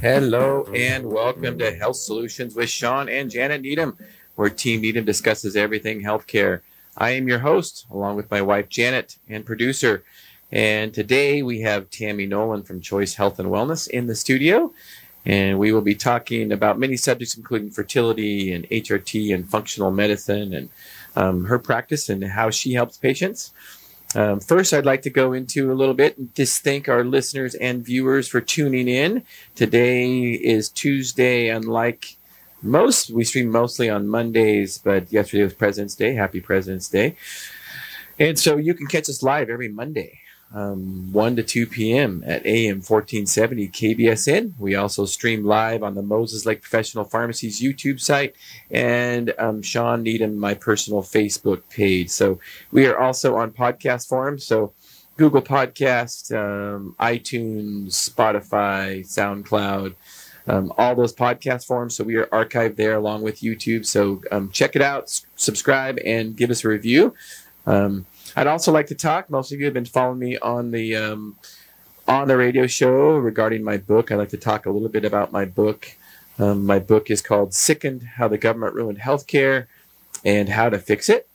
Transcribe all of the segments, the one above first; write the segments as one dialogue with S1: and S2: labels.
S1: Hello and welcome to Health Solutions with Shawn and Janet Needham, where Team Needham discusses everything healthcare. I am your host, along with my wife Janet and producer. And today we have Tammy Nolan from Choice Health and Wellness in the studio. And we will be talking about many subjects, including fertility and HRT and functional medicine and um, her practice and how she helps patients. Um, first, I'd like to go into a little bit and just thank our listeners and viewers for tuning in. Today is Tuesday, unlike most, we stream mostly on Mondays, but yesterday was President's Day. Happy President's Day. And so you can catch us live every Monday um, 1 to 2 p.m. at AM 1470 KBSN. We also stream live on the Moses Lake Professional Pharmacy's YouTube site and um, Shawn Needham, my personal Facebook page. So we are also on podcast forums. So Google Podcast, um, iTunes, Spotify, SoundCloud. Um, all those podcast forms. So we are archived there along with YouTube. So um, check it out, s- subscribe, and give us a review. Um, I'd also like to talk. Most of you have been following me on the um, on the radio show regarding my book. I'd like to talk a little bit about my book. Um, my book is called "Sickened: How the Government Ruined Healthcare and How to Fix It."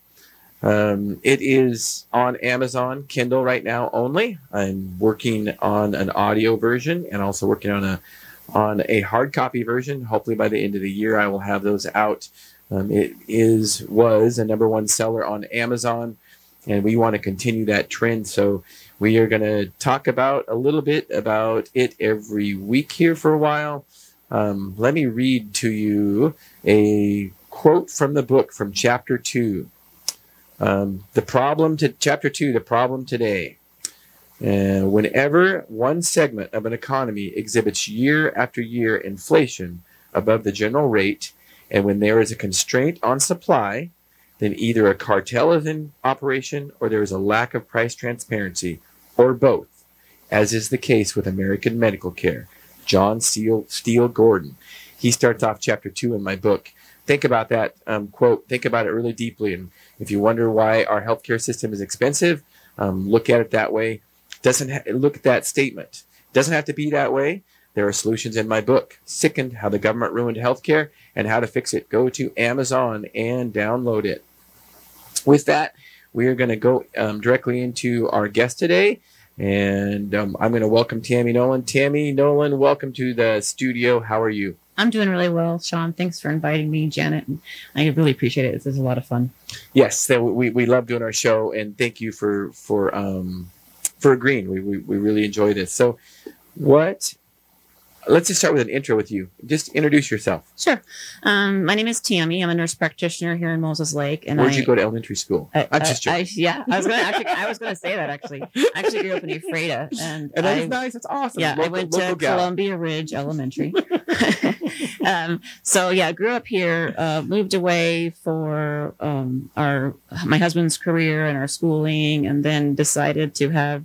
S1: Um, it is on Amazon Kindle right now only. I'm working on an audio version and also working on a on a hard copy version. Hopefully by the end of the year, I will have those out. Um, it is was a number one seller on Amazon and we want to continue that trend. So we are going to talk about a little bit about it every week here for a while. Um, let me read to you a quote from the book from chapter two. Um, the problem to chapter two, the problem today. Uh, whenever one segment of an economy exhibits year after year inflation above the general rate, and when there is a constraint on supply, then either a cartel operation or there is a lack of price transparency, or both, as is the case with American medical care. John Steele, Steele Gordon. He starts off chapter two in my book. Think about that um, quote. Think about it really deeply. And if you wonder why our healthcare system is expensive, um, look at it that way. Doesn't ha- look at that statement. Doesn't have to be that way. There are solutions in my book, Sickened How the Government Ruined Healthcare and How to Fix It. Go to Amazon and download it with that, we are going to go um, directly into our guest today. And um, I'm going to welcome Tammy Nolan. Tammy Nolan, welcome to the studio. How are you?
S2: I'm doing really well, Shawn. Thanks for inviting me, Janet. I really appreciate it. This is a lot of fun.
S1: Yes, we, we love doing our show, and thank you for for um, for agreeing. We, we we really enjoy this. So, what let's just start with an intro with you. Just introduce yourself.
S2: Sure. Um, my name is Tammy. I'm a nurse practitioner here in Moses Lake.
S1: And Where'd I, you go to elementary school?
S2: I, am just joking. I, yeah, I was gonna actually. I was gonna say that actually. I actually grew up in Ephrata, and,
S1: and that is nice. It's awesome.
S2: Yeah, local, I went to gal. Columbia Ridge Elementary. um, so yeah, grew up here. Uh, moved away for um, our my husband's career and our schooling, and then decided to have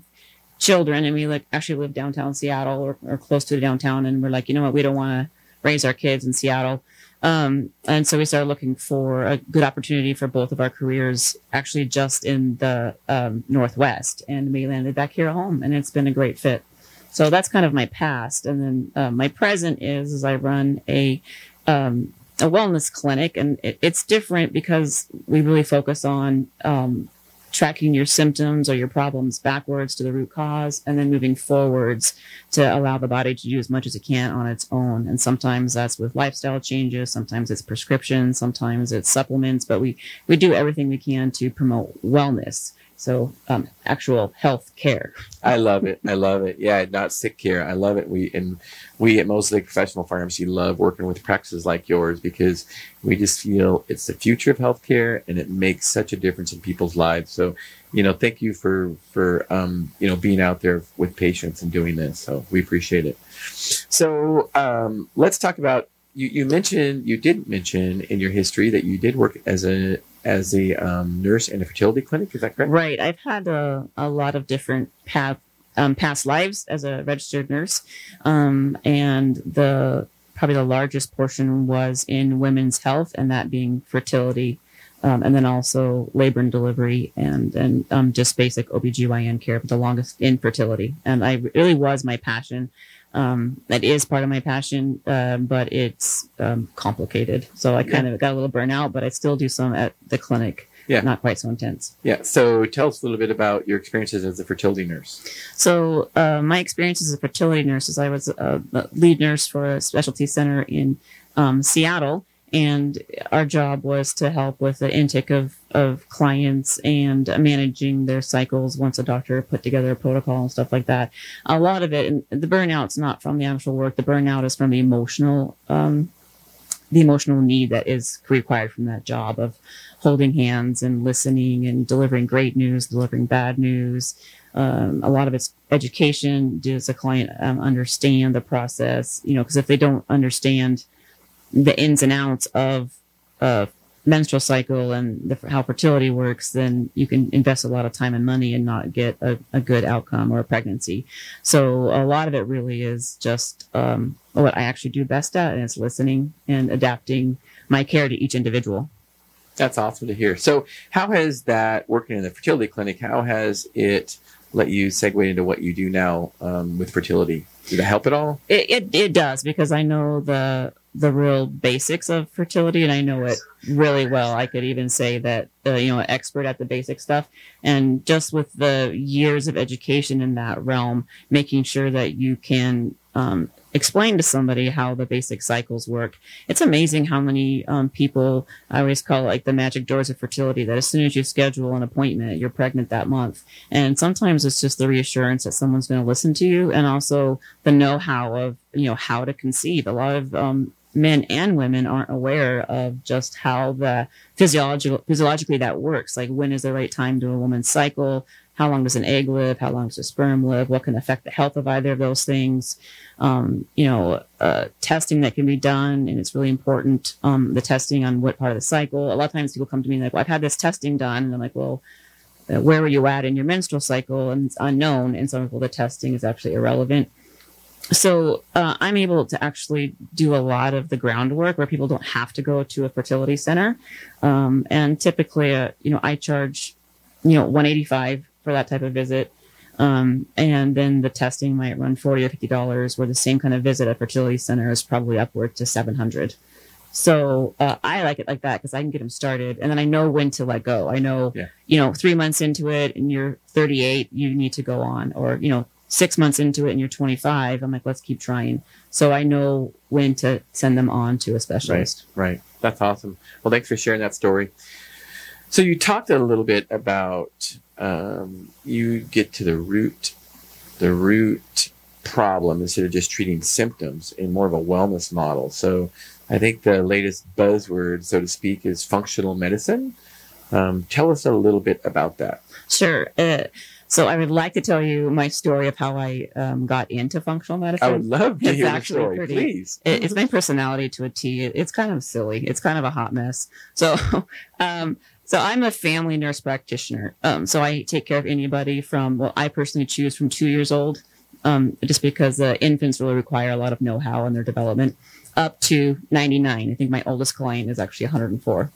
S2: children and we like actually live downtown Seattle or, or close to downtown and we're like, you know what, we don't want to raise our kids in Seattle. Um, and so we started looking for a good opportunity for both of our careers actually just in the um, Northwest and we landed back here at home and it's been a great fit. So that's kind of my past. And then uh, my present is, is I run a, um, a wellness clinic and it, it's different because we really focus on, um, tracking your symptoms or your problems backwards to the root cause and then moving forwards to allow the body to do as much as it can on its own. And sometimes that's with lifestyle changes. Sometimes it's prescriptions. Sometimes it's supplements, but we, we do everything we can to promote wellness. So, um, actual health care.
S1: I love it. I love it. Yeah, not sick care. I love it. We and we at Lake Professional Pharmacy love working with practices like yours because we just feel it's the future of healthcare and it makes such a difference in people's lives. So, you know, thank you for for um, you know being out there with patients and doing this. So we appreciate it. So um, let's talk about you. You mentioned you did mention in your history that you did work as a as a um, nurse in a fertility clinic. Is that correct?
S2: Right. I've had a, a lot of different path, um, past lives as a registered nurse. Um, and the probably the largest portion was in women's health, and that being fertility. Um, and then also labor and delivery and and um, just basic OBGYN care, but the longest infertility. And I really was my passion. Um, that is part of my passion, uh, but it's um, complicated. So I kind yeah. of got a little burnout, but I still do some at the clinic. Yeah. Not quite so intense.
S1: Yeah. So tell us a little bit about your experiences as a fertility nurse.
S2: So uh, my experience as a fertility nurse is I was a lead nurse for a specialty center in um, Seattle and our job was to help with the intake of, of clients and managing their cycles once a doctor put together a protocol and stuff like that. A lot of it and the burnout's not from the actual work. The burnout is from the emotional um, the emotional need that is required from that job of holding hands and listening and delivering great news delivering bad news. Um, a lot of it's education. Does the client um, understand the process? You know because if they don't understand the ins and outs of uh, menstrual cycle and the, how fertility works, then you can invest a lot of time and money and not get a, a good outcome or a pregnancy. So a lot of it really is just um, what I actually do best at, and it's listening and adapting my care to each individual.
S1: That's awesome to hear. So, how has that working in the fertility clinic? How has it let you segue into what you do now um, with fertility? Did it help at all?
S2: It, it, it does because I know the the real basics of fertility and I know it really well. I could even say that, uh, you know, expert at the basic stuff. And just with the years of education in that realm, making sure that you can um, explain to somebody how the basic cycles work. It's amazing how many um, people, I always call like the magic doors of fertility, that as soon as you schedule an appointment, you're pregnant that month. And sometimes it's just the reassurance that someone's going to listen to you and also the know how of, you know, how to conceive. A lot of um, men and women aren't aware of just how the physiological physiologically that works. Like when is the right time to a woman's cycle? How long does an egg live? How long does a sperm live? What can affect the health of either of those things? Um, you know, uh, testing that can be done, and it's really important. Um, the testing on what part of the cycle. A lot of times people come to me and like, "Well, I've had this testing done," and I'm like, "Well." Uh, where were you at in your menstrual cycle? And it's unknown. And some people, the testing is actually irrelevant so uh, I'm able to actually do a lot of the groundwork where people don't have to go to a fertility center. Um, and typically, uh, you know, I charge, you know, 185 for that type of visit. Um, and then the testing might run 40 or 50 dollars where the same kind of visit at fertility center is probably upward to 700 so uh, i like it like that because i can get them started and then i know when to let go i know yeah. you know three months into it and you're 38 you need to go on or you know six months into it and you're 25, I'm like, let's keep trying. So I know when to send them on to a specialist.
S1: Right, right. That's awesome. Well, thanks for sharing that story. So you talked a little bit about um, you get to the root, the root problem instead of just treating symptoms in more of a wellness model. So I think the latest buzzword, so to speak, is functional medicine. Um, tell us a little bit about that.
S2: Sure. Uh, so I would like to tell you my story of how I um, got into functional medicine.
S1: I would love to it's hear the story, pretty, please.
S2: It, it's my personality to a T. It, it's kind of silly. It's kind of a hot mess. So, um, so I'm a family nurse practitioner. Um, so I take care of anybody from, well, I personally choose from two years old, um, just because uh, infants really require a lot of know-how in their development, up to 99. I think my oldest client is actually 104.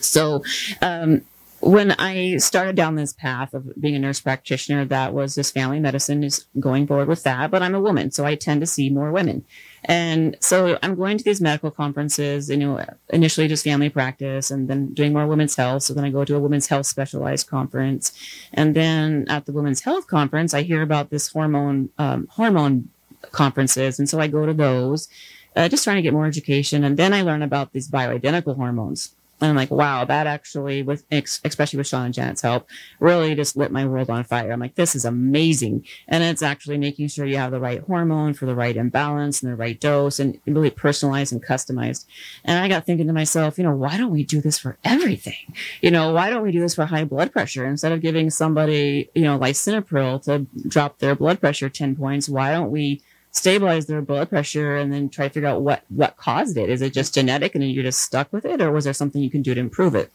S2: So, um, when I started down this path of being a nurse practitioner, that was this family medicine is going forward with that. But I'm a woman, so I tend to see more women. And so I'm going to these medical conferences, you know, initially just family practice and then doing more women's health. So then I go to a women's health specialized conference. And then at the women's health conference, I hear about this hormone, um, hormone conferences. And so I go to those, uh, just trying to get more education. And then I learn about these bioidentical hormones. And I'm like, wow, that actually, with especially with Shawn and Janet's help, really just lit my world on fire. I'm like, this is amazing, and it's actually making sure you have the right hormone for the right imbalance and the right dose, and really personalized and customized. And I got thinking to myself, you know, why don't we do this for everything? You know, why don't we do this for high blood pressure instead of giving somebody, you know, lisinopril to drop their blood pressure ten points? Why don't we stabilize their blood pressure and then try to figure out what what caused it. Is it just genetic and then you're just stuck with it, or was there something you can do to improve it?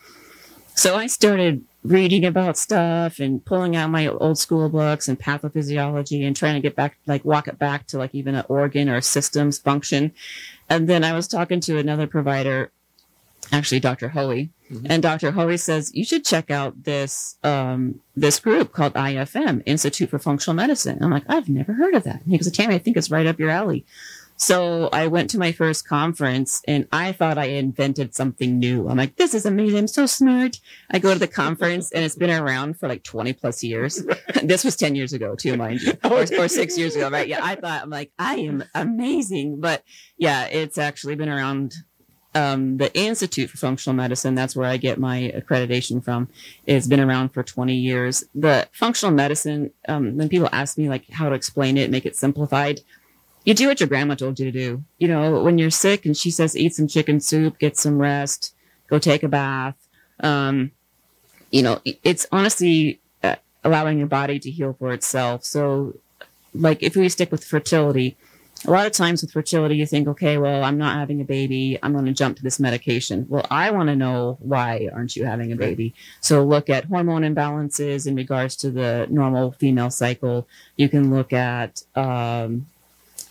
S2: So I started reading about stuff and pulling out my old school books and pathophysiology and trying to get back, like walk it back to like even an organ or a systems function. And then I was talking to another provider, actually Dr. Hoey, Mm-hmm. And Dr. Hoey says, you should check out this, um, this group called IFM, Institute for Functional Medicine. I'm like, I've never heard of that. And he goes, Tammy, I think it's right up your alley. So I went to my first conference and I thought I invented something new. I'm like, this is amazing. I'm so smart. I go to the conference and it's been around for like 20 plus years. this was 10 years ago too, mind you, or, or, six years ago, right? Yeah. I thought I'm like, I am amazing. But yeah, it's actually been around. Um, the Institute for Functional Medicine, that's where I get my accreditation from, it's been around for 20 years. The functional medicine, um, when people ask me like how to explain it, make it simplified, you do what your grandma told you to do. You know, when you're sick and she says, eat some chicken soup, get some rest, go take a bath. Um, you know, it's honestly uh, allowing your body to heal for itself. So, like, if we stick with fertility, a lot of times with fertility, you think, okay, well, I'm not having a baby. I'm going to jump to this medication. Well, I want to know why aren't you having a baby? So look at hormone imbalances in regards to the normal female cycle. You can look at, um,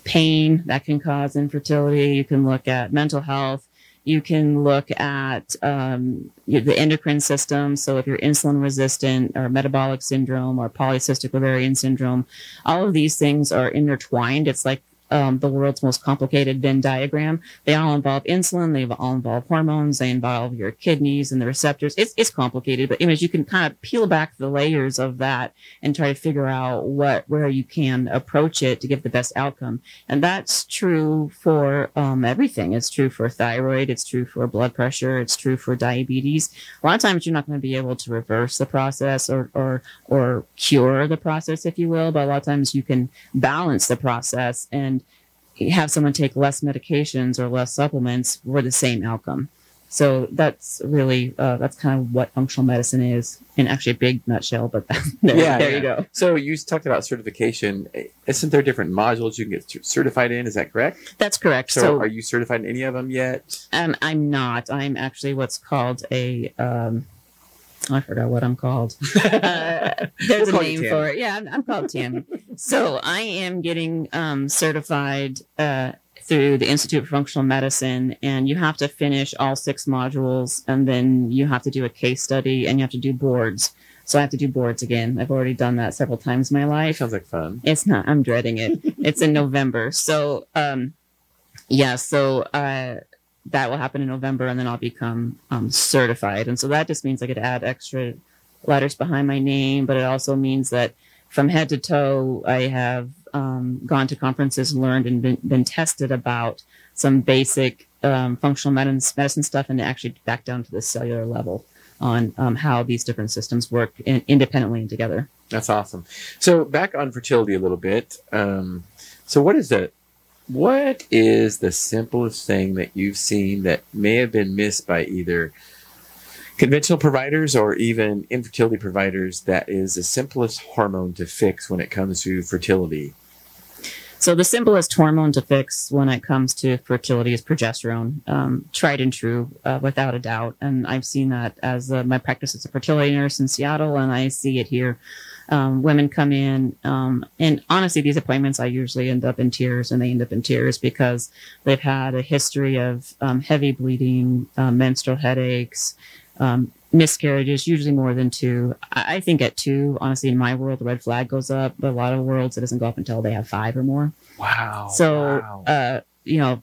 S2: pain that can cause infertility. You can look at mental health. You can look at um, the endocrine system. So if you're insulin resistant or metabolic syndrome or polycystic ovarian syndrome, all of these things are intertwined. It's like um, the world's most complicated Venn diagram. They all involve insulin. They all involve hormones. They involve your kidneys and the receptors. It's, it's complicated, but anyways, you can kind of peel back the layers of that and try to figure out what, where you can approach it to get the best outcome. And that's true for, um, everything. It's true for thyroid. It's true for blood pressure. It's true for diabetes. A lot of times you're not going to be able to reverse the process or, or, or cure the process, if you will, but a lot of times you can balance the process and have someone take less medications or less supplements for the same outcome. So that's really uh, that's kind of what functional medicine is in actually a big nutshell. But there, yeah, there yeah. you go.
S1: So you talked about certification. Isn't there different modules you can get certified in? Is that correct?
S2: That's correct.
S1: So, so are you certified in any of them yet?
S2: Um, I'm not. I'm actually what's called a um, I forgot what I'm called. Uh, there's we'll a name for it. Yeah, I'm, I'm called Tammy. so I am getting um, certified uh, through the Institute of Functional Medicine, and you have to finish all six modules, and then you have to do a case study, and you have to do boards. So I have to do boards again. I've already done that several times in my life.
S1: Sounds like fun.
S2: It's not. I'm dreading it. it's in November. So, um, yeah. So, uh, that will happen in November, and then I'll become um, certified. And so that just means I could add extra letters behind my name, but it also means that from head to toe, I have um, gone to conferences, learned, and been, been tested about some basic um, functional medicine, stuff, and actually back down to the cellular level on um, how these different systems work in, independently and together.
S1: That's awesome. So back on fertility a little bit. Um, so what is it? What is the simplest thing that you've seen that may have been missed by either conventional providers or even infertility providers that is the simplest hormone to fix when it comes to fertility?
S2: So the simplest hormone to fix when it comes to fertility is progesterone, um, tried and true, uh, without a doubt. And I've seen that as uh, my practice as a fertility nurse in Seattle, and I see it here um, women come in, um, and honestly, these appointments I usually end up in tears, and they end up in tears because they've had a history of um, heavy bleeding, uh, menstrual headaches, um, miscarriages, usually more than two. I, I, think at two, honestly, in my world, the red flag goes up. But a lot of worlds, it doesn't go up until they have five or more.
S1: Wow.
S2: So,
S1: wow.
S2: Uh, you know,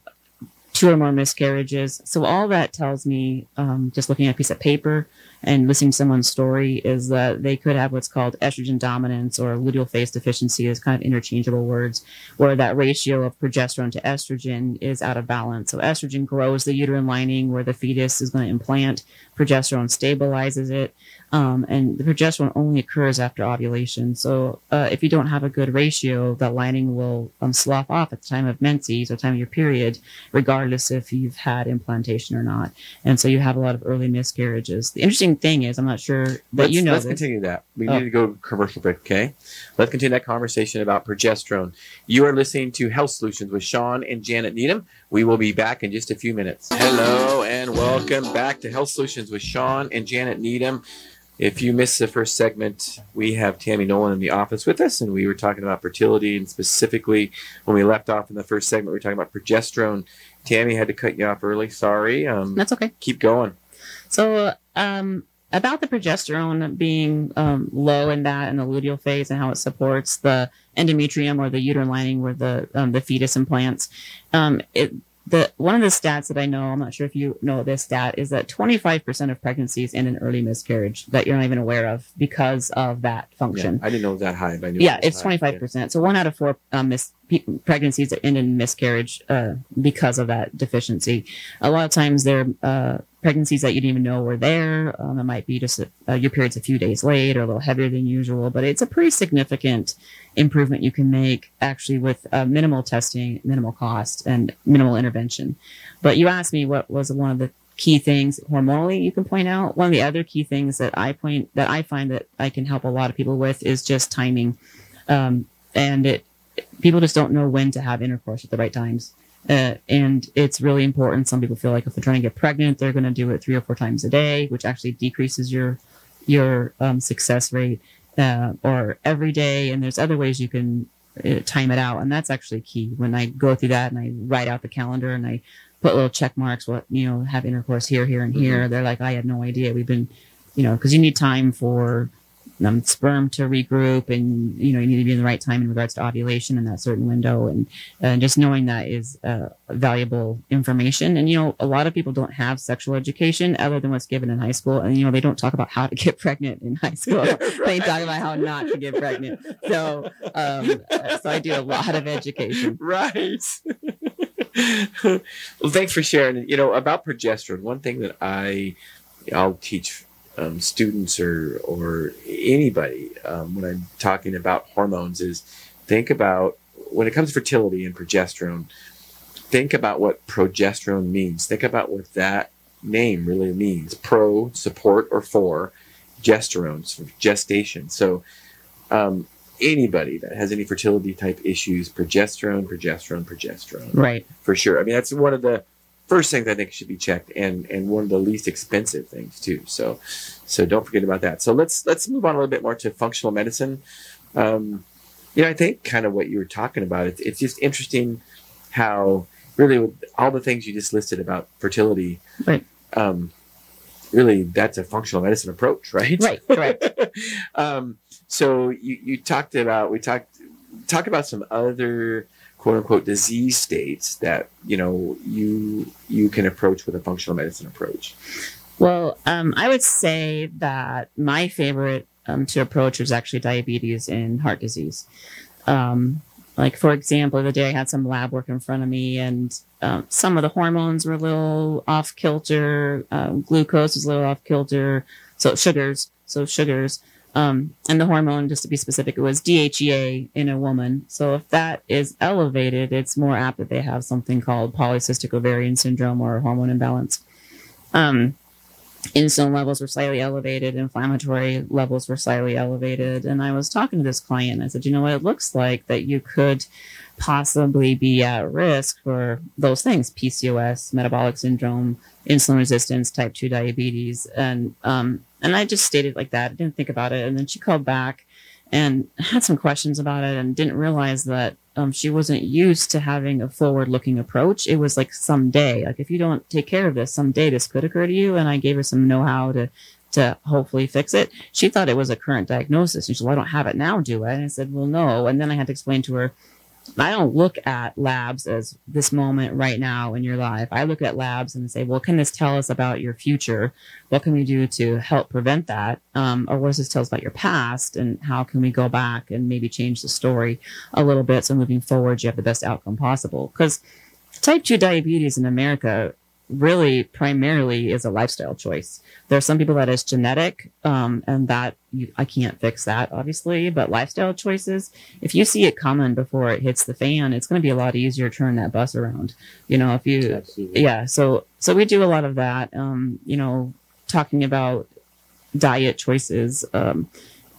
S2: two or more miscarriages. So all that tells me, um, just looking at a piece of paper, and listening to someone's story is that they could have what's called estrogen dominance or luteal phase deficiency is kind of interchangeable words where that ratio of progesterone to estrogen is out of balance. So estrogen grows the uterine lining where the fetus is going to implant. Progesterone stabilizes it. Um, and the progesterone only occurs after ovulation. So uh, if you don't have a good ratio, that lining will um, slough off at the time of menses or time of your period, regardless if you've had implantation or not. And so you have a lot of early miscarriages. The interesting thing is, I'm not sure that
S1: let's,
S2: you know.
S1: Let's
S2: this.
S1: continue that. We oh. need to go commercial break. Okay, let's continue that conversation about progesterone. You are listening to Health Solutions with Shawn and Janet Needham. We will be back in just a few minutes. Hello and welcome back to Health Solutions with Shawn and Janet Needham. If you missed the first segment, we have Tammy Nolan in the office with us, and we were talking about fertility, and specifically when we left off in the first segment, we were talking about progesterone. Tammy had to cut you off early. Sorry.
S2: Um, That's okay.
S1: Keep going.
S2: So um, about the progesterone being um, low in that in the luteal phase and how it supports the endometrium or the uterine lining where the um, the fetus implants. Um, it the one of the stats that I know, I'm not sure if you know this stat, is that 25% of pregnancies end in early miscarriage that you're not even aware of because of that function.
S1: Yeah, I didn't know it was that high, but I knew
S2: Yeah,
S1: it
S2: it's
S1: high.
S2: 25%. So one out of four um, mis- pregnancies that end in miscarriage uh, because of that deficiency. A lot of times they're uh, pregnancies that you didn't even know were there. Um, it might be just uh, your period's a few days late or a little heavier than usual, but it's a pretty significant improvement you can make actually with uh, minimal testing, minimal cost, and minimal intervention. But you asked me what was one of the key things hormonally you can point out. One of the other key things that I point that I find that I can help a lot of people with is just timing. Um, and it people just don't know when to have intercourse at the right times. Uh, and it's really important. Some people feel like if they're trying to get pregnant, they're going to do it three or four times a day, which actually decreases your your um, success rate, uh, or every day. And there's other ways you can uh, time it out, and that's actually key. When I go through that and I write out the calendar and I put little check marks, what you know, have intercourse here, here, and here. They're like, I had no idea. We've been, you know, because you need time for um, sperm to regroup and you know you need to be in the right time in regards to ovulation in that certain window and uh, just knowing that is uh, valuable information and you know a lot of people don't have sexual education other than what's given in high school and you know they don't talk about how to get pregnant in high school they talk about how not to get pregnant so um, so i do a lot of education
S1: right. well, thanks for sharing. You know about progesterone. One thing that I I'll teach um, students or or anybody um, when I'm talking about hormones is think about when it comes to fertility and progesterone. Think about what progesterone means. Think about what that name really means. Pro support or for gesterone, so gestation. So um, anybody that has any fertility type issues, progesterone, progesterone, progesterone,
S2: right
S1: for sure. I mean, that's one of the first things I think should be checked, and and one of the least expensive things too. So, so don't forget about that. So let's let's move on a little bit more to functional medicine. Um, you know, I think kind of what you were talking about. It's it's just interesting how really with all the things you just listed about fertility,
S2: Right.
S1: Um, really, that's a functional medicine approach, right?
S2: right correct
S1: um, so you, you talked about we talked talk about some other quote unquote disease states that you know you you can approach with a functional medicine approach.
S2: Well, um, I would say that my favorite um, to approach was actually diabetes and heart disease. Um, like, for example, the day I had some lab work in front of me, and um, some of the hormones were a little off kilter. Um, glucose was a little off kilter. So, sugars. So, sugars. Um, and the hormone, just to be specific, it was DHEA in a woman. So, if that is elevated, it's more apt that they have something called polycystic ovarian syndrome or hormone imbalance. Um, insulin levels were slightly elevated, inflammatory levels were slightly elevated. And I was talking to this client. I said, you know what? It looks like that you could possibly be at risk for those things PCOS, metabolic syndrome, insulin resistance, type 2 diabetes. And, um, and I just stated like that, I didn't think about it. And then she called back and had some questions about it and didn't realize that um, she wasn't used to having a forward looking approach. It was like someday, like if you don't take care of this, someday this could occur to you. And I gave her some know how to, to hopefully fix it. She thought it was a current diagnosis. And she said, well, I don't have it now, do I? And I said, well, no. And then I had to explain to her, I don't look at labs as this moment right now in your life. I look at labs and say, well, can this tell us about your future? What can we do to help prevent that? Um, or what does this tell us about your past? And how can we go back and maybe change the story a little bit so moving forward you have the best outcome possible? Because type 2 diabetes in America really primarily is a lifestyle choice. There are some people that is genetic, um, and that you, I can't fix that, obviously, but lifestyle choices, if you see it coming before it hits the fan, it's going to be a lot easier to turn that bus around. You know, if you,
S1: Absolutely.
S2: yeah, so, so we do a lot of that, um, you know, talking about diet choices. Um,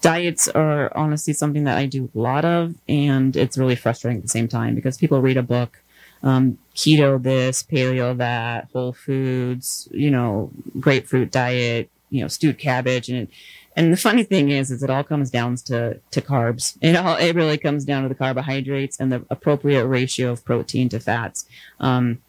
S2: diets are honestly something that I do a lot of, and it's really frustrating at the same time because people read a book, um, keto this, paleo that, whole foods, you know, grapefruit diet, you know, stewed cabbage, and and the funny thing is, is it all comes down to to carbs. It all it really comes down to the carbohydrates and the appropriate ratio of protein to fats. Um,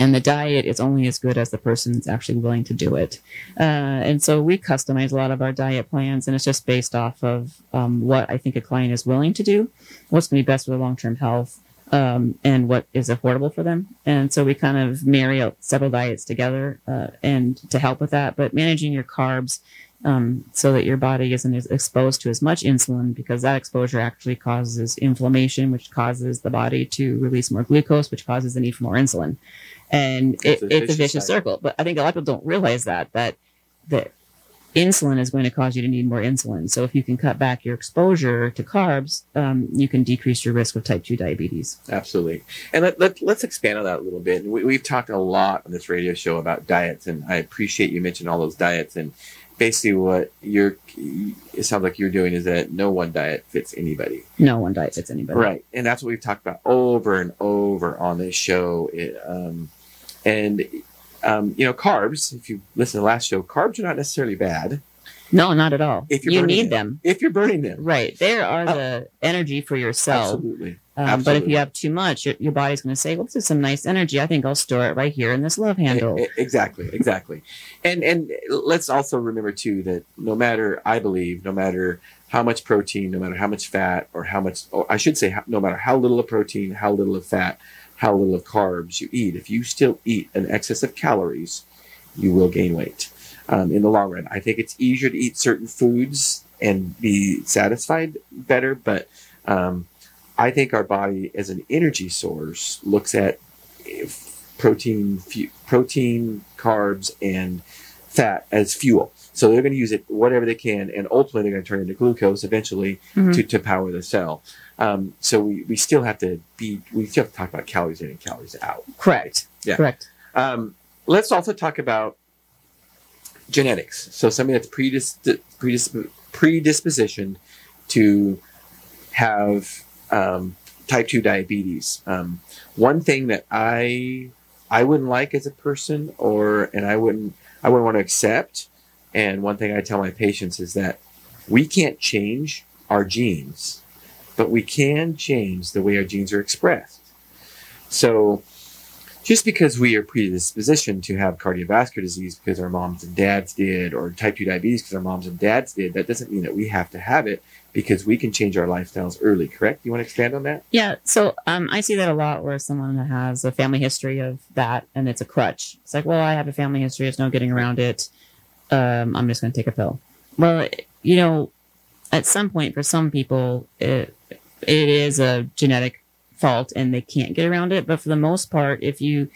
S2: and the diet is only as good as the person's actually willing to do it. Uh, and so we customize a lot of our diet plans, and it's just based off of um, what I think a client is willing to do, what's going to be best for their long term health, um, and what is affordable for them. And so we kind of marry out several diets together uh, and to help with that. But managing your carbs um, so that your body isn't as exposed to as much insulin because that exposure actually causes inflammation, which causes the body to release more glucose, which causes the need for more insulin. And it,
S1: It's a
S2: it's a
S1: vicious
S2: vicious
S1: cycle.
S2: circle. But I think a lot of people don't realize that that that insulin is going to cause you to need more insulin. So if you can cut back your exposure to carbs, um, you can decrease your risk of type two diabetes.
S1: Absolutely. And let, let, let's expand on that a little bit. We, we've talked a lot on this radio show about diets, and I appreciate you mentioned all those diets. And basically, what you're, it sounds like you're doing is that no one diet fits anybody.
S2: No one diet fits anybody.
S1: Right. And that's what we've talked about over and over on this show. It, um, and, um, you know, carbs, if you listen to the last show, carbs are not necessarily bad
S2: No, not at all.
S1: If you're
S2: you need
S1: it.
S2: them.
S1: if you're burning them.
S2: Right. They are
S1: Uh,
S2: the energy for yourself.
S1: Absolutely.
S2: Um, but if you have too much, your, your body's going to say, well, this is some nice energy. I think I'll store it right here in this love handle.
S1: Exactly, exactly. And and let's also remember too that no matter I believe, no matter how much protein, no matter how much fat, or how much, or I should say, no matter how little of protein, how little of fat, how little of carbs you eat, if you still eat an excess of calories, you will gain weight um, in the long run. I think it's easier to eat certain foods and be satisfied better, but um, I think our body, as an energy source, looks at if protein, protein, carbs, and fat as fuel. So they're going to use it whatever they can, and ultimately they're going to turn into glucose eventually
S2: Mhm.
S1: to, to power the cell. Um, so we, we still have to be we still have to talk about calories in and calories out.
S2: Correct.
S1: Yeah.
S2: Correct.
S1: Um, let's also talk about genetics. So somebody that's predis- predis- predispositioned to have um, type two diabetes. Um, one thing that I I wouldn't like as a person, or and I wouldn't I wouldn't want to accept. And one thing I tell my patients is that we can't change our genes, but we can change the way our genes are expressed. So just because we are predispositioned to have cardiovascular disease because our moms and dads did, or type 2 diabetes because our moms and dads did, that doesn't mean that we have to have it because we can change our lifestyles early, correct? You want to expand on that?
S2: Yeah. So um, I see that a lot where someone has a family history of that and it's a crutch. It's like, well, I have a family history. There's no getting around it. Um, I'm just going to take a pill. Well, you know, at some point for some people, it, it is a genetic fault and they can't get around it. But for the most part, if you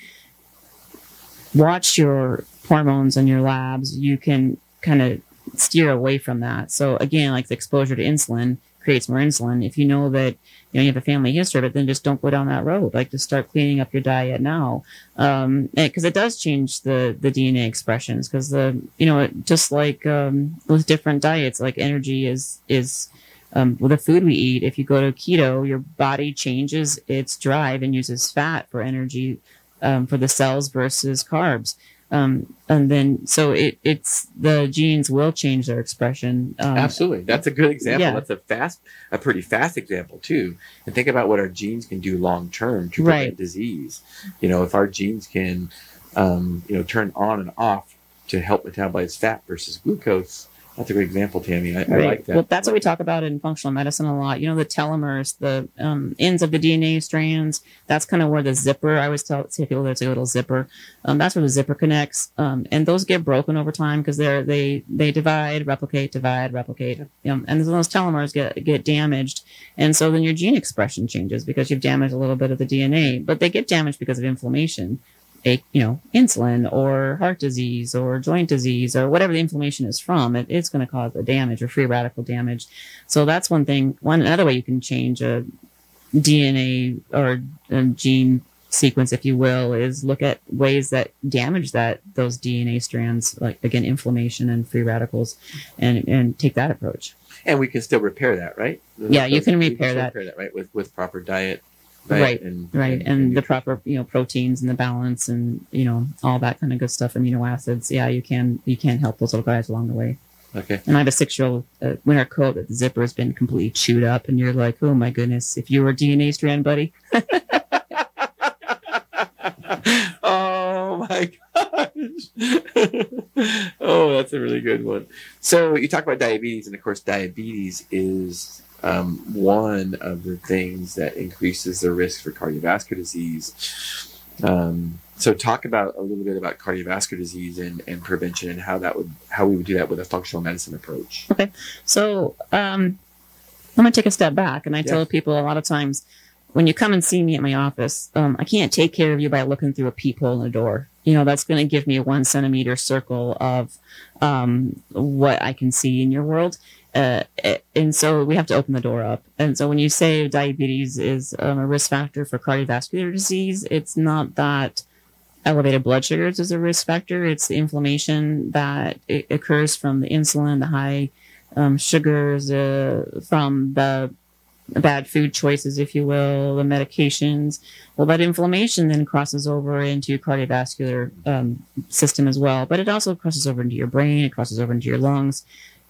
S2: watch your hormones and your labs, you can kind of steer away from that. So again, like the exposure to insulin creates more insulin. If you know that you know you have a family history, but then just don't go down that road. Like just start cleaning up your diet now, um, because it does change the the DNA expressions. Because the you know just like um, with different diets, like energy is is um, with the food we eat. If you go to keto, your body changes its drive and uses fat for energy um, for the cells versus carbs. Um, and then so it, it's the genes will change their expression. Um,
S1: Absolutely. That's a good example.
S2: yeah.
S1: That's a fast, a pretty fast example too. And think about what our genes can do long term to prevent
S2: Right.
S1: disease. You know, if our genes can, um, you know, turn on and off to help metabolize fat versus glucose, that's a great example, Tammy. I, I like that.
S2: Well, that's what we talk about in functional medicine a lot. You know, the telomeres, the um, ends of the DNA strands. That's kind of where the zipper. I always tell say people there's a little zipper. Um, that's where the zipper connects, um, and those get broken over time because they're they they divide, replicate, divide, replicate. Um, and those telomeres get get damaged, and so then your gene expression changes because you've damaged a little bit of the DNA. But they get damaged because of inflammation. A, you know, insulin or heart disease or joint disease or whatever the inflammation is from, it, it's going to cause a damage or free radical damage. So that's one thing. One another way you can change a DNA or a gene sequence, if you will, is look at ways that damage that those DNA strands, like again, inflammation and free radicals, and and take that approach.
S1: and we can still repair that, right?
S2: Yeah, you can repair that.
S1: repair that, right? With with proper diet,
S2: Right,
S1: and
S2: Right, and, the proper you know proteins and the balance and you know all that kind of good stuff, amino acids. Yeah, you can you can help those little guys along the way.
S1: Okay.
S2: And I have a six year old uh, winter coat that the zipper has been completely chewed up, and you're like, oh my goodness, if you were a DNA strand, buddy.
S1: oh my gosh. oh, that's a really good one. So you talk about diabetes, and of course, diabetes is um, one of the things that increases the risk for cardiovascular disease. Um, so talk about a little bit about cardiovascular disease and, and prevention and how that would how we would do that with a functional medicine approach.
S2: Okay, so um, I'm gonna take a step back, and I
S1: Yeah.
S2: tell people a lot of times when you come and see me at my office, um, I can't take care of you by looking through a peephole in the door. You know, that's going to give me a one centimeter circle of um, what I can see in your world. Uh, and so we have to open the door up. And so when you say diabetes is um, a risk factor for cardiovascular disease, it's not that elevated blood sugars is a risk factor. It's the inflammation that occurs from the insulin, the high um, sugars, uh, from the bad food choices, if you will, the medications. Well, that inflammation then crosses over into your cardiovascular um, system as well, but it also crosses over into your brain, it crosses over into your lungs.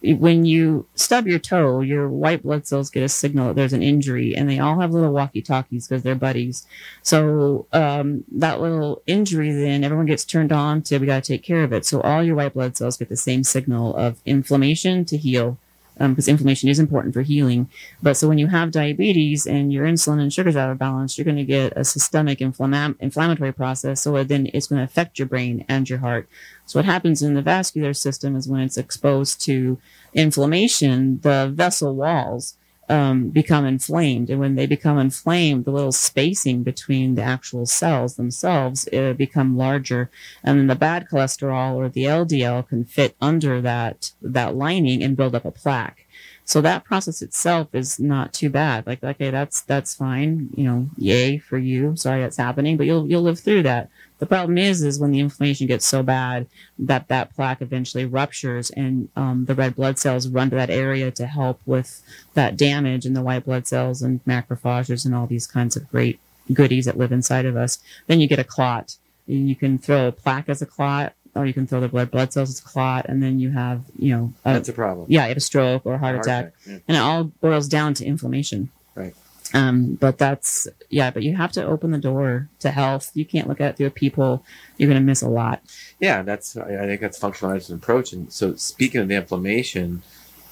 S2: When you stub your toe, your white blood cells get a signal that there's an injury, and they all have little walkie talkies because they're buddies. So um, that little injury, then everyone gets turned on to we got to take care of it. So all your white blood cells get the same signal of inflammation to heal, Um, because inflammation is important for healing. But so when you have diabetes and your insulin and sugars out of balance, you're going to get a systemic inflammatory process. So then it's going to affect your brain and your heart. So what happens in the vascular system is when it's exposed to inflammation, the vessel walls um, become inflamed. And when they become inflamed, the little spacing between the actual cells themselves uh, become larger. And then the bad cholesterol or the LDL can fit under that, that lining and build up a plaque. So that process itself is not too bad. Like, okay, that's, that's fine. You know, yay for you. Sorry that's happening, but you'll, you'll live through that. The problem is, is when the inflammation gets so bad that that plaque eventually ruptures and um, the red blood cells run to that area to help with that damage and the white blood cells and macrophages and all these kinds of great goodies that live inside of us. Then you get a clot. You can throw a plaque as a clot, or you can throw the blood blood cells as a clot, and then you have, you know, a,
S1: That's a problem.
S2: yeah, you have a stroke or a heart,
S1: Heart
S2: attack
S1: yeah.
S2: and it all boils down to inflammation.
S1: Right.
S2: Um, but that's yeah, but you have to open the door to health. You can't look at it through a peephole. You're going to miss a lot.
S1: Yeah, that's I I think that's functional medicine approach. And so speaking of the inflammation,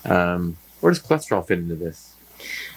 S1: um, where does cholesterol fit into this?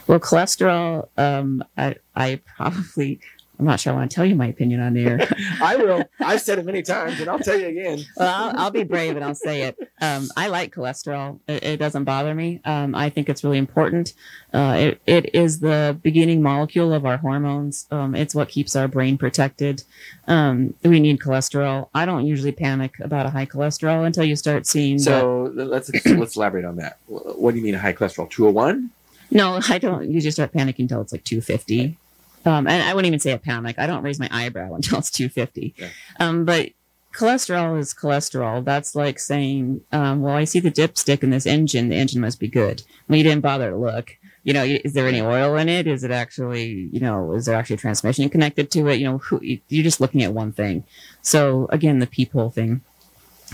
S2: Well, cholesterol, um, I I probably I'm not sure I want to tell you my opinion on there.
S1: I will. I've said it many times, and I'll tell you again.
S2: well, I'll, I'll be brave and I'll say it. Um, I like cholesterol. It, it doesn't bother me. Um, I think it's really important. Uh, it, it is the beginning molecule of our hormones. Um, it's what keeps our brain protected. Um, we need cholesterol. I don't usually panic about a high cholesterol until you start seeing.
S1: So let's let's elaborate on that. What do you mean a high cholesterol? Two hundred one?
S2: no, I don't usually start panicking until it's like 250. Um, and I wouldn't even say a panic. I don't raise my eyebrow until it's 250.
S1: Yeah.
S2: Um, but cholesterol is cholesterol. That's like saying, um, well, I see the dipstick in this engine. The engine must be good. Well, you didn't bother to look. You know, is there any oil in it? Is it actually, you know, is there actually a transmission connected to it? You know, who, you're just looking at one thing. So again, the peephole thing.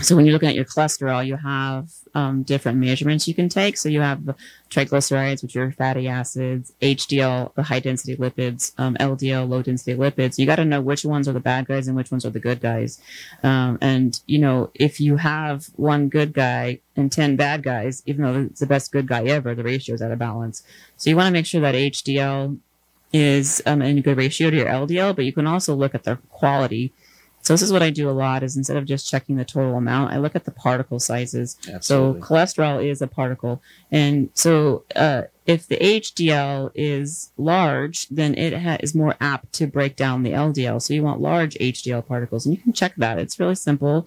S2: So when you're looking at your cholesterol, you have um, different measurements you can take. So you have the triglycerides, which are fatty acids, HDL, the high density lipids, um, LDL, low density lipids. You got to know which ones are the bad guys and which ones are the good guys. Um, and you know, if you have one good guy and 10 bad guys, even though it's the best good guy ever, the ratio is out of balance. So you want to make sure that HDL is um, in a good ratio to your LDL, but you can also look at the quality. So this is what I do a lot is instead of just checking the total amount, I look at the particle sizes. So cholesterol is a particle. And so uh, if the HDL is large, then it ha- is more apt to break down the LDL. So you want large HDL particles, and you can check that. It's really simple.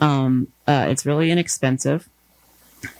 S2: Um, uh, it's really inexpensive.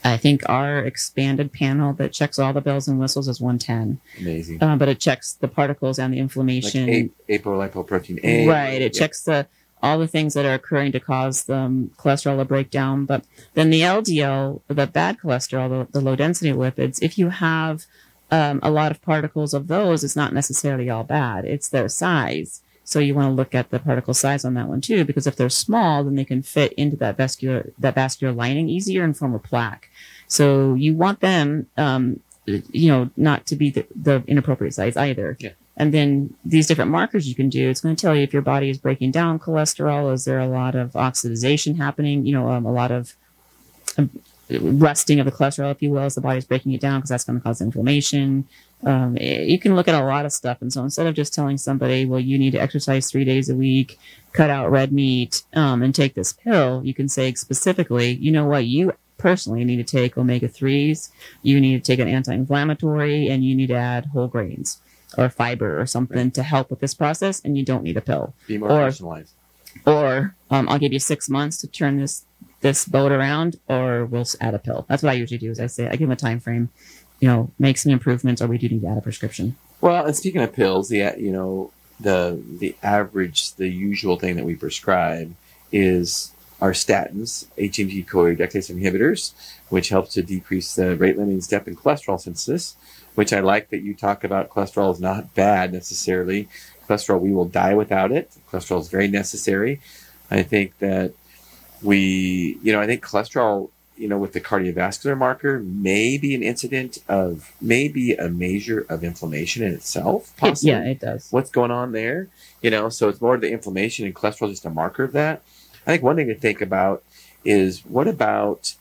S2: I think our expanded panel that checks all the bells and whistles is 110,
S1: amazing.
S2: uh, but it checks the particles and the
S1: Like
S2: inflammation.
S1: a- apolipoprotein A.
S2: Right. It
S1: Yeah.
S2: checks the all the things that are occurring to cause the um, cholesterol to break down. But then the LDL, the bad cholesterol, the, the low density lipids, if you have um, a lot of particles of those, it's not necessarily all bad. It's their size. So you want to look at the particle size on that one too, because if they're small, then they can fit into that vascular that vascular lining easier and form a plaque. So you want them, um, you know, not to be the, the inappropriate size either.
S1: Yeah.
S2: And then these different markers you can do, it's going to tell you if your body is breaking down cholesterol. Is there a lot of oxidization happening? You know, um, a lot of um, rusting of the cholesterol, if you will, as the body's breaking it down, because that's going to cause inflammation. Um, it, you can look at a lot of stuff. And so instead of just telling somebody, well, you need to exercise three days a week, cut out red meat, um, and take this pill, you can say specifically, you know what, you personally need to take omega 3s, you need to take an anti inflammatory, and you need to add whole grains or fiber or something right. to help with this process, and you don't need a pill.
S1: Be more or, personalized.
S2: Or um, I'll give you six months to turn this this boat around, or we'll add a pill. That's what I usually do. Is I say I give them a time frame, you know, make some improvements, or we do need to add a prescription.
S1: Well, and speaking of pills, the you know the the average, the usual thing that we prescribe is our statins, HMG CoA-reductase inhibitors, which helps to decrease the rate limiting step in cholesterol synthesis. Which I like that you talk about. Cholesterol is not bad necessarily. Cholesterol, we will die without it. Cholesterol is very necessary. I think that we, you know, I think cholesterol, you know, with the cardiovascular marker may be an incident of, maybe a measure of inflammation in itself.
S2: Possibly. Yeah, it does.
S1: What's going on there? You know, so it's more the inflammation and cholesterol is just a marker of that. I think one thing to think about is what about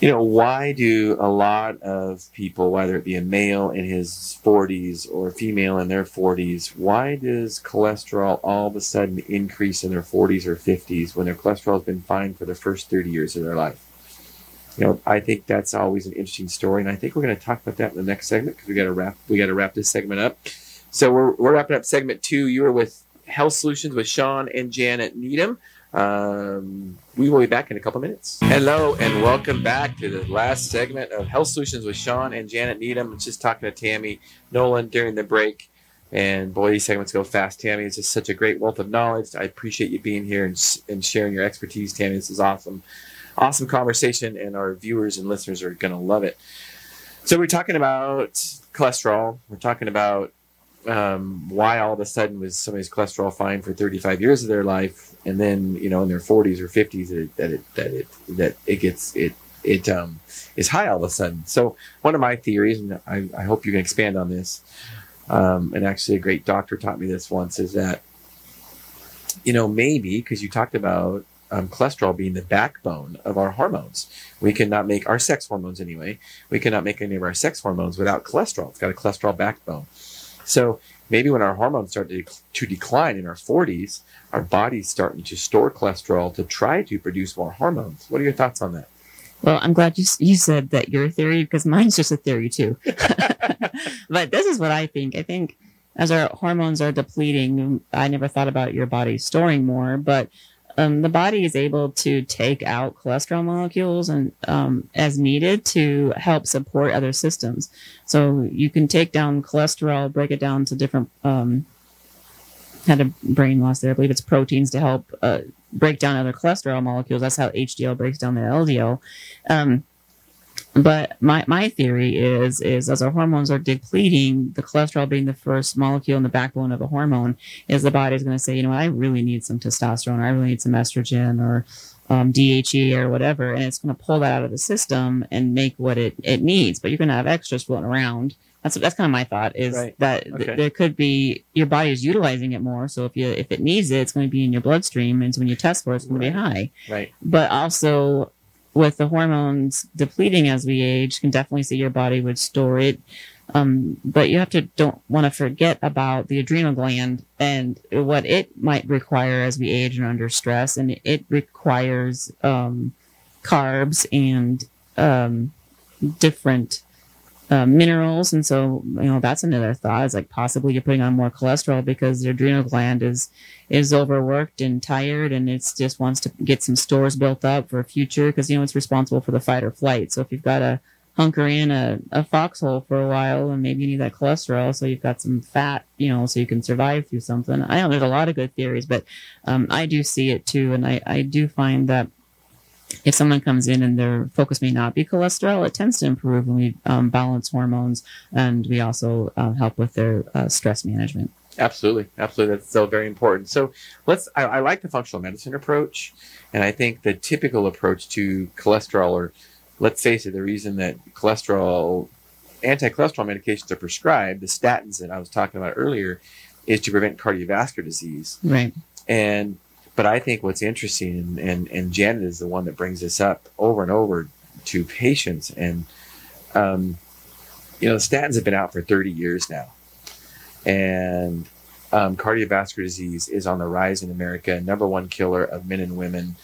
S1: you know, why do a lot of people, whether it be a male in his 40s or a female in their 40s, why does cholesterol all of a sudden increase in their 40s or 50s when their cholesterol has been fine for the first 30 years of their life? You know, I think that's always an interesting story, and I think we're going to talk about that in the next segment because we got to wrap we got to wrap this segment up. So we're we're wrapping up segment two. You were with Health Solutions with Shawn and Janet Needham. Um, we will be back in a couple minutes. Hello, and welcome back to the last segment of Health Solutions with Shawn and Janet Needham. Just talking to Tammy Nolan during the break. And boy, these segments go fast, Tammy. It's just such a great wealth of knowledge. I appreciate you being here and, and sharing your expertise, Tammy. This is awesome. Awesome conversation, and our viewers and listeners are going to love it. So, we're talking about cholesterol. We're talking about um, why all of a sudden was somebody's cholesterol fine for 35 years of their life, and then you know in their 40s or 50s that it, that it that it that it gets it it um, is high all of a sudden. So one of my theories, and I, I hope you can expand on this, um, and actually a great doctor taught me this once, is that you know maybe because you talked about um, cholesterol being the backbone of our hormones. We cannot make our sex hormones anyway. We cannot make any of our sex hormones without cholesterol. It's got a cholesterol backbone. So maybe when our hormones start to, to decline in our 40s, our body's starting to store cholesterol to try to produce more hormones. What are your thoughts on that?
S2: Well, I'm glad you you said that your theory because mine's just a theory too. but this is what I think. I think as our hormones are depleting, I never thought about your body storing more, but um, the body is able to take out cholesterol molecules and um, as needed to help support other systems. So you can take down cholesterol, break it down to different. Um, had a brain loss there. I believe it's proteins to help uh, break down other cholesterol molecules. That's how HDL breaks down the LDL. Um, but my, my theory is is as our hormones are depleting, the cholesterol being the first molecule in the backbone of a hormone, is the body is going to say, you know, I really need some testosterone, or I really need some estrogen, or um, DHE or whatever, and it's going to pull that out of the system and make what it, it needs. But you're going to have extras floating around. That's that's kind of my thought is right. that okay. th- there could be your body is utilizing it more. So if you if it needs it, it's going to be in your bloodstream, and so when you test for it, it's going right. to be high.
S1: Right.
S2: But also with the hormones depleting as we age, can definitely see your body would store it. Um, but you have to don't want to forget about the adrenal gland and what it might require as we age and under stress, and it requires um, carbs and um, different uh, minerals, and so you know that's another thought. Is like possibly you're putting on more cholesterol because the adrenal gland is is overworked and tired, and it's just wants to get some stores built up for future because you know it's responsible for the fight or flight. So if you've got to hunker in a, a foxhole for a while, and maybe you need that cholesterol, so you've got some fat, you know, so you can survive through something. I don't there's a lot of good theories, but um, I do see it too, and I I do find that if someone comes in and their focus may not be cholesterol, it tends to improve when we um, balance hormones and we also uh, help with their uh, stress management.
S1: Absolutely, absolutely. That's so very important. So let's. I, I, like the functional medicine approach, and I think the typical approach to cholesterol, or let's face it, the reason that cholesterol anti-cholesterol medications are prescribed, the statins that I was talking about earlier, is to prevent cardiovascular disease.
S2: Right.
S1: And but I think what's interesting, and, and, and Janet is the one that brings this up over and over to patients. And, um, you know, statins have been out for 30 years now. And um, cardiovascular disease is on the rise in America, number one killer of men and women.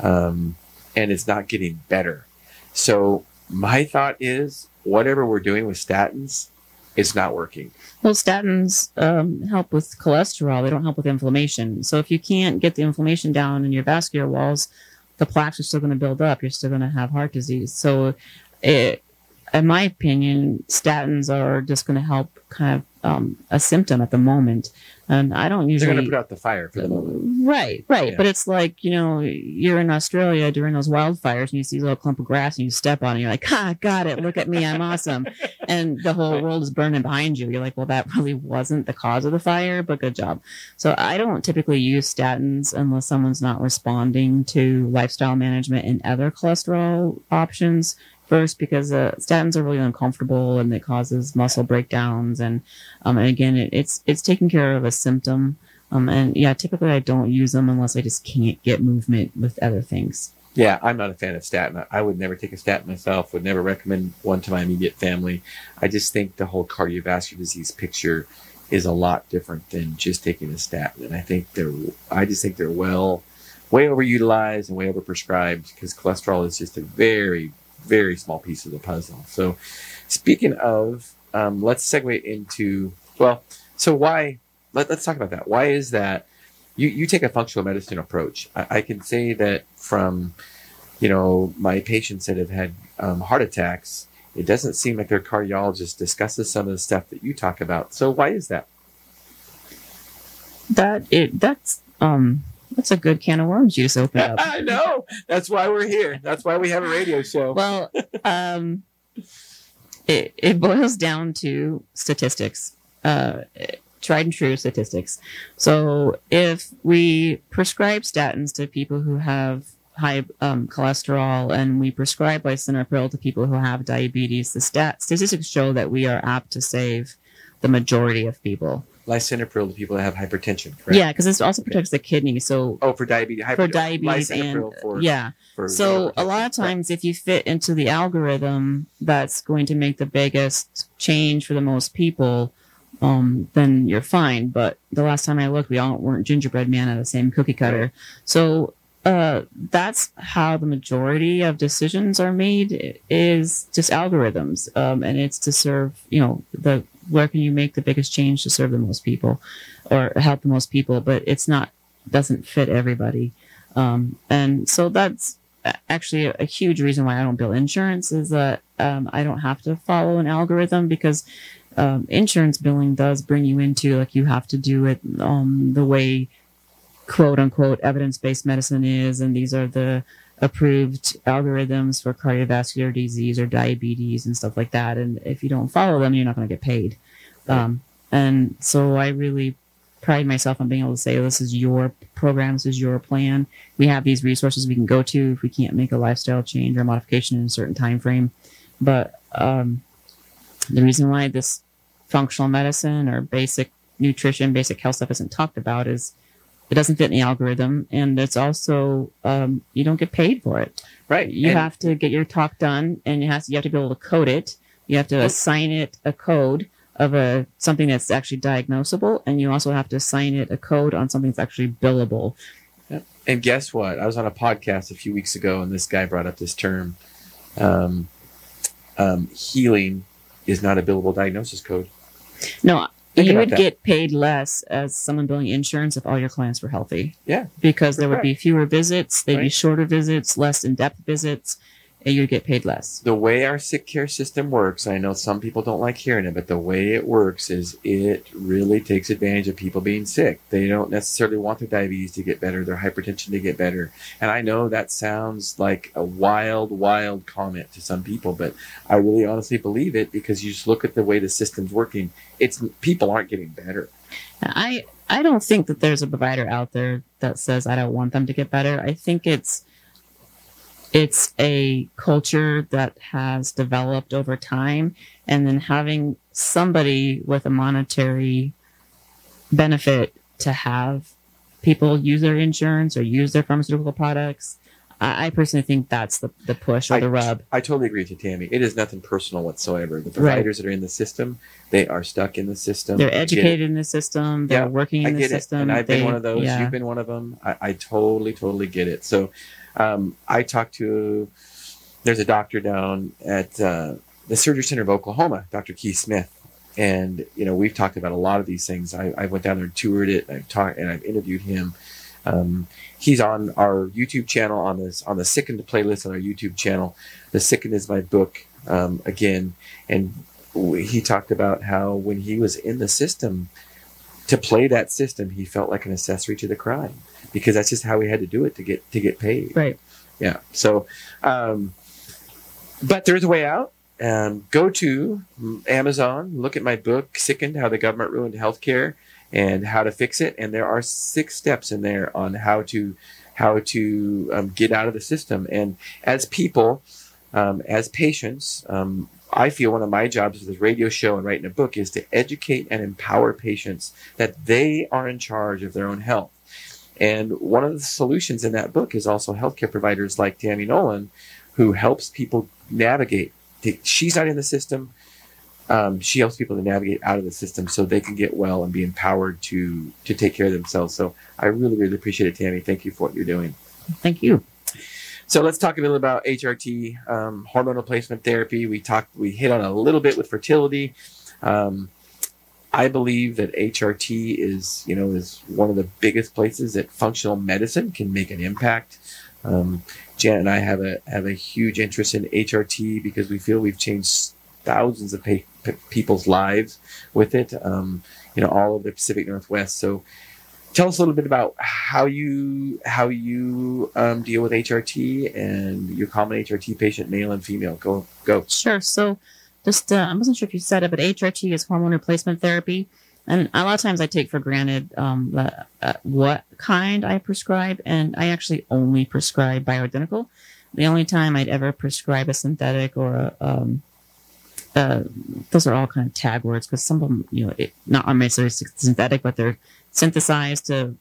S1: Um, and it's not getting better. So, my thought is whatever we're doing with statins, it's not working.
S2: Well, statins um, help with cholesterol. They don't help with inflammation. So if you can't get the inflammation down in your vascular walls, the plaques are still going to build up. You're still going to have heart disease. So, it, in my opinion, statins are just going to help kind of um, a symptom at the moment. And I don't usually.
S1: They're going to put out the fire for the moment.
S2: Right, right.
S1: Yeah.
S2: But it's like, you know, you're in Australia during those wildfires and you see a little clump of grass and you step on it. And you're like, ah, got it. Look at me. I'm awesome. And the whole world is burning behind you. You're like, well, that really wasn't the cause of the fire, but good job. So I don't typically use statins unless someone's not responding to lifestyle management and other cholesterol options. First, because uh, statins are really uncomfortable and it causes muscle breakdowns, and um, and again, it, it's it's taking care of a symptom. Um, and yeah, typically I don't use them unless I just can't get movement with other things.
S1: Yeah, I'm not a fan of statin. I would never take a statin myself, would never recommend one to my immediate family. I just think the whole cardiovascular disease picture is a lot different than just taking a statin. And I think they're, I just think they're well, way overutilized and way overprescribed because cholesterol is just a very, very small piece of the puzzle. So, speaking of, um, let's segue into, well, so why, let, let's talk about that. Why is that? You, you take a functional medicine approach. I, I can say that from, you know, my patients that have had um, heart attacks, it doesn't seem like their cardiologist discusses some of the stuff that you talk about. So why is that?
S2: That it that's um that's a good can of worms you just opened up.
S1: I know. That's why we're here. That's why we have a radio show.
S2: well, um, it, it boils down to statistics, uh, tried and true statistics. So if we prescribe statins to people who have high um, cholesterol and we prescribe lisinopril to people who have diabetes, the stat- statistics show that we are apt to save the majority of people.
S1: Lisinopril to people that have hypertension, correct?
S2: Yeah, because this also protects the kidney. So
S1: Oh, for diabetes.
S2: for diabetes and
S1: for,
S2: yeah.
S1: for
S2: So a lot of times, if you fit into the algorithm that's going to make the biggest change for the most people, um, then you're fine. But the last time I looked, we all weren't gingerbread man at the same cookie cutter. So uh, that's how the majority of decisions are made is just algorithms, um, and it's to serve you know the where can you make the biggest change to serve the most people or help the most people, but it's not doesn't fit everybody. Um, and so that's actually a huge reason why I don't bill insurance is that um, I don't have to follow an algorithm because um, insurance billing does bring you into like you have to do it um, the way quote unquote evidence based medicine is, and these are the approved algorithms for cardiovascular disease or diabetes and stuff like that. And if you don't follow them, you're not going to get paid. Um, and so I really pride myself on being able to say, this is your program, this is your plan. We have these resources we can go to if we can't make a lifestyle change or modification in a certain time frame. But um, the reason why this functional medicine or basic nutrition, basic health stuff isn't talked about is it doesn't fit in the algorithm, and it's also um, you don't get paid for it.
S1: right.
S2: You
S1: and-
S2: have to get your talk done, and you have to, you have to be able to code it. You have to assign it a code of a something that's actually diagnosable, and you also have to assign it a code on something that's actually billable.
S1: And guess what? I was on a podcast a few weeks ago, and this guy brought up this term. Um, um, healing is not a billable diagnosis code.
S2: No,
S1: Think
S2: you would
S1: that.
S2: get paid less as someone billing insurance if all your clients were healthy.
S1: Yeah.
S2: because there would be fewer visits, they'd be shorter visits, less in depth visits, and you'd get paid less.
S1: The way our sick care system works, I know some people don't like hearing it, but the way it works is it really takes advantage of people being sick. They don't necessarily want their diabetes to get better, their hypertension to get better. And I know that sounds like a wild, wild comment to some people, but I really honestly believe it because you just look at the way the system's working. It's people aren't getting better.
S2: I I don't think that there's a provider out there that says I don't want them to get better. I think it's it's a culture that has developed over time and then having somebody with a monetary benefit to have people use their insurance or use their pharmaceutical products I, I personally think that's the, the push or
S1: I-
S2: the rub.
S1: I totally agree with you, Tammy. It is nothing personal whatsoever. The
S2: Right.
S1: providers that are in the system, they are stuck in the system.
S2: They're
S1: I it.
S2: educated in the system. They're
S1: Yeah,
S2: working
S1: I
S2: in the
S1: get it,
S2: system.
S1: and I've been one of those.
S2: Yeah.
S1: You've been one of them. I, I totally, totally get it. So, um, I talked to. There's a doctor down at uh, the Surgery Center of Oklahoma, Dr. Keith Smith, and you know we've talked about a lot of these things. I, I went down there and toured it. and I've talked and I've interviewed him. Um, he's on our YouTube channel on this on the Sickened playlist on our YouTube channel. The Sickened is my book um, again, and he talked about how when he was in the system, to play that system, he felt like an accessory to the crime because that's just how he had to do it to get to get paid.
S2: Right.
S1: Yeah. So, um, but there's a way out. Um, go to Amazon, look at my book, Sickened How the Government Ruined Healthcare and How to Fix It. And there are six steps in there on how to how to um, get out of the system. And as people, um, as patients, um, I feel one of my jobs with this radio show and writing a book is to educate and empower patients that they are in charge of their own health. And one of the solutions in that book is also healthcare providers like Tammy Nolan, who helps people navigate. She's not in the system. Um, she helps people to navigate out of the system so they can get well and be empowered to to take care of themselves. So I really, really appreciate it, Tammy. Thank you for what you're doing.
S2: Thank you.
S1: So let's talk a little about HRT, um, hormone replacement therapy. We talked, we hit on a little bit with fertility. Um, I believe that HRT is, you know, is one of the biggest places that functional medicine can make an impact. Um, Janet and I have a have a huge interest in HRT because we feel we've changed thousands of pa- p- people's lives with it. Um, you know, all of the Pacific Northwest. So tell us a little bit about how you how you um, deal with HRT and your common HRT patient, male and female. Go go.
S2: Sure. So, just uh, I wasn't sure if you said it, but HRT is hormone replacement therapy, and a lot of times I take for granted um, the, uh, what kind I prescribe, and I actually only prescribe bioidentical. The only time I'd ever prescribe a synthetic or a um, uh, those are all kind of tag words because some of them, you know, it, not necessarily synthetic, but they're synthesized to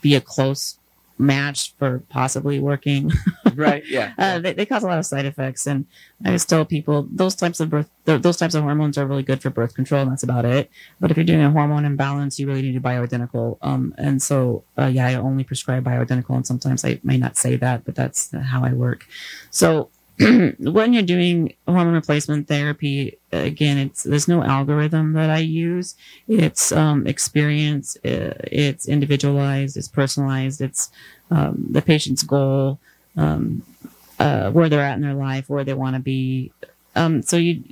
S2: be a close match for possibly working.
S1: Right. Yeah.
S2: Uh, they, they cause a lot of side effects, and I just tell people those types of birth, those types of hormones are really good for birth control, and that's about it. But if you're doing a hormone imbalance, you really need a bioidentical. Um, and so, uh, yeah, I only prescribe bioidentical, and sometimes I may not say that, but that's how I work. So when you're doing hormone replacement therapy, again, it's there's no algorithm that I use. It's um, experience. Uh, it's individualized. It's personalized. It's um, the patient's goal um, uh, where they're at in their life, where they want to be. Um, so you,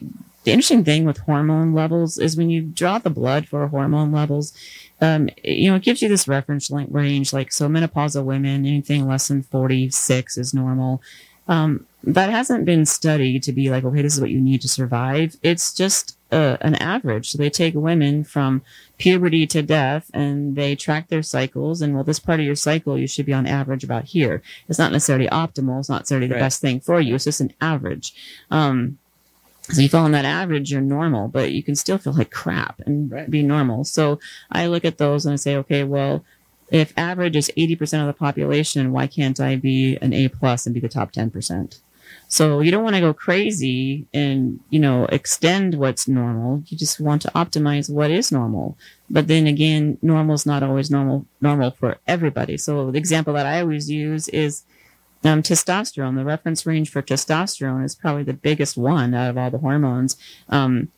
S2: the interesting thing with hormone levels is when you draw the blood for hormone levels, um, you know, it gives you this reference range. Like, so menopausal women, anything less than 46 is normal. Um, that hasn't been studied to be like, okay, this is what you need to survive. It's just uh, an average. So they take women from puberty to death and they track their cycles. And well, this part of your cycle, you should be on average about here. It's not necessarily optimal. It's not necessarily the
S1: Right.
S2: best thing for you. It's just an average. Um, so you fall on that average, you're normal, but you can still feel like crap and
S1: Right.
S2: be normal. So I look at those and I say, okay, well, if average is 80% of the population, why can't I be an A plus and be the top 10%? So you don't want to go crazy and, you know, extend what's normal. You just want to optimize what is normal. But then again, normal is not always normal, normal for everybody. So the example that I always use is um, testosterone. The reference range for testosterone is probably the biggest one out of all the hormones. Um,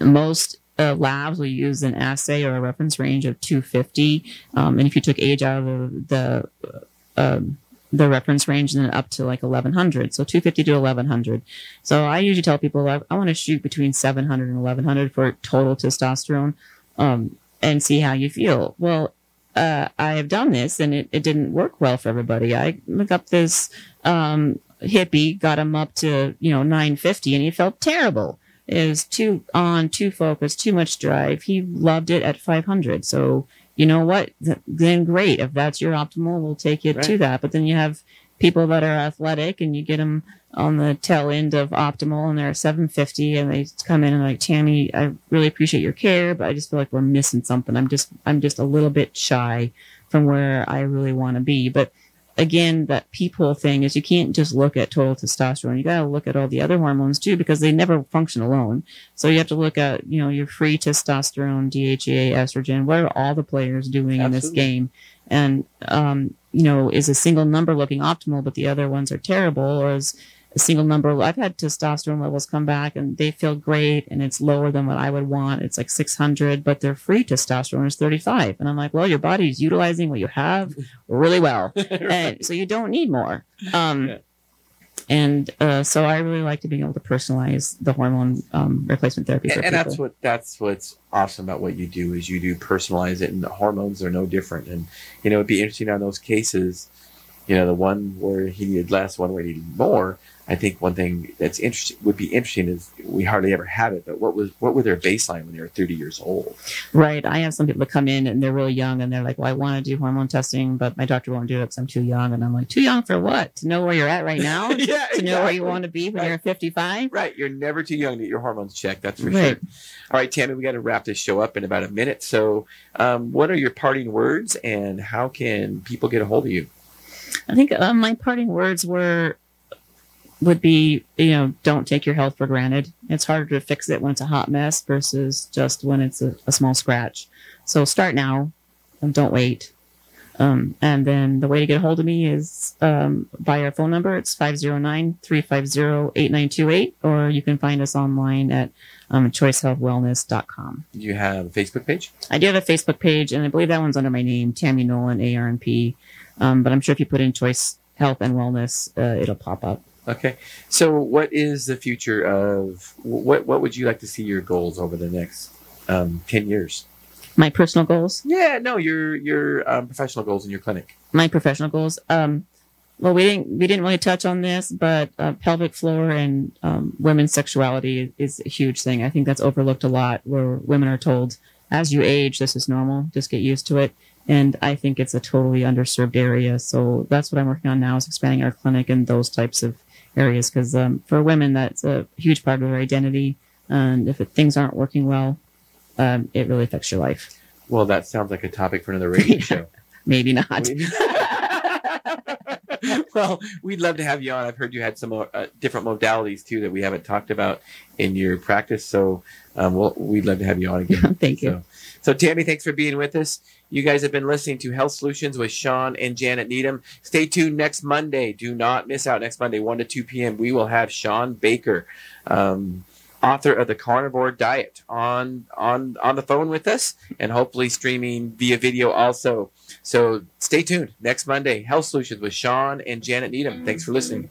S2: most uh, labs will use an assay or a reference range of 250. Um, and if you took age out of the, the um, the reference range and then up to like 1100 so 250 to 1100 so i usually tell people i, I want to shoot between 700 and 1100 for total testosterone um, and see how you feel. Well uh, i have done this and it, it didn't work well for everybody. I look up this um, hippie got him up to you know 950 and he felt terrible. Was too on too focused too much drive. He loved it at 500 so you know what? Th- Then great. If that's your optimal, we'll take it to that. But then you have people that are athletic and you get them on the tail end of optimal and they're 750 and they come in and like tammy i really appreciate your care but i just feel like we're missing something i'm just i'm just a little bit shy from where i really want to be but again that peephole thing is you can't just look at total testosterone. You got to look at all the other hormones too because they never function alone. So you have to look at you know your free testosterone DHEA, estrogen what are all the players doing in this game? And um, you know is a single number looking optimal but the other ones are terrible or is a single number. I've had testosterone levels come back and they feel great and it's lower than what i would want. It's like 600 but their free testosterone is 35 and i'm like well your body's utilizing what you have really well. And so you don't need more. Um,
S1: Yeah.
S2: and uh, so i really like to be able to personalize the hormone um, replacement therapy for
S1: and, and that's what that's what's awesome about what you do is you do personalize it and the hormones are no different. And you know it'd be interesting on those cases you know the one where he needed less one where he needed more i think one thing that's interesting would be interesting is we hardly ever have it but what was what were their baseline when they were 30 years old
S2: Right. I have some people that come in and they're really young and they're like, well, I want to do hormone testing, but my doctor won't do it because I'm too young. And I'm like, too young for what? To know where you're at right now?
S1: yeah
S2: to know where you want to be when
S1: Right.
S2: you're 55?
S1: Right, you're never too young to get your hormones checked. That's for
S2: Right.
S1: sure. All right, Tammy, we got to wrap this show up in about a minute. So, um, what are your parting words, and how can people get a hold of you?
S2: I think uh, my parting words were, would be, you know, don't take your health for granted. It's harder to fix it when it's a hot mess versus just when it's a, a small scratch. So start now and don't wait. Um, and then the way to get a hold of me is um, by our phone number. It's 509-350-8928, or you can find us online at um, choicehealthwellness.com.
S1: You have a Facebook page.
S2: I do have a Facebook page, and I believe that one's under my name, Tammy Nolan, ARNP. Um, but I'm sure if you put in Choice Health and Wellness, uh, it'll pop up.
S1: Okay. So, what is the future of what? What would you like to see your goals over the next um, ten years?
S2: My personal goals,
S1: Yeah, no, your your um, professional goals in your clinic.
S2: my professional goals. Um, well, we didn't we didn't really touch on this, but uh, pelvic floor and um, women's sexuality is a huge thing. I think that's overlooked a lot, where women are told, as you age, this is normal, just get used to it. And I think it's a totally underserved area. So that's what I'm working on now is expanding our clinic in those types of areas because um, for women that's a huge part of their identity. And if it, things aren't working well, um, it really affects your life.
S1: Well, that sounds like a topic for another radio show.
S2: Maybe not.
S1: well, we'd love to have you on. I've heard you had some uh, different modalities too that we haven't talked about in your practice. So um, we'll, we'd love to have you on again.
S2: Thank you.
S1: So, so, Tammy, thanks for being with us. You guys have been listening to Health Solutions with Shawn and Janet Needham. Stay tuned next Monday. Do not miss out next Monday, 1 to 2 p.m. We will have Shawn Baker, um, author of the Carnivore Diet, on, on, on the phone with us and hopefully streaming via video also. So stay tuned next Monday. Health Solutions with Shawn and Janet Needham. Thanks for listening.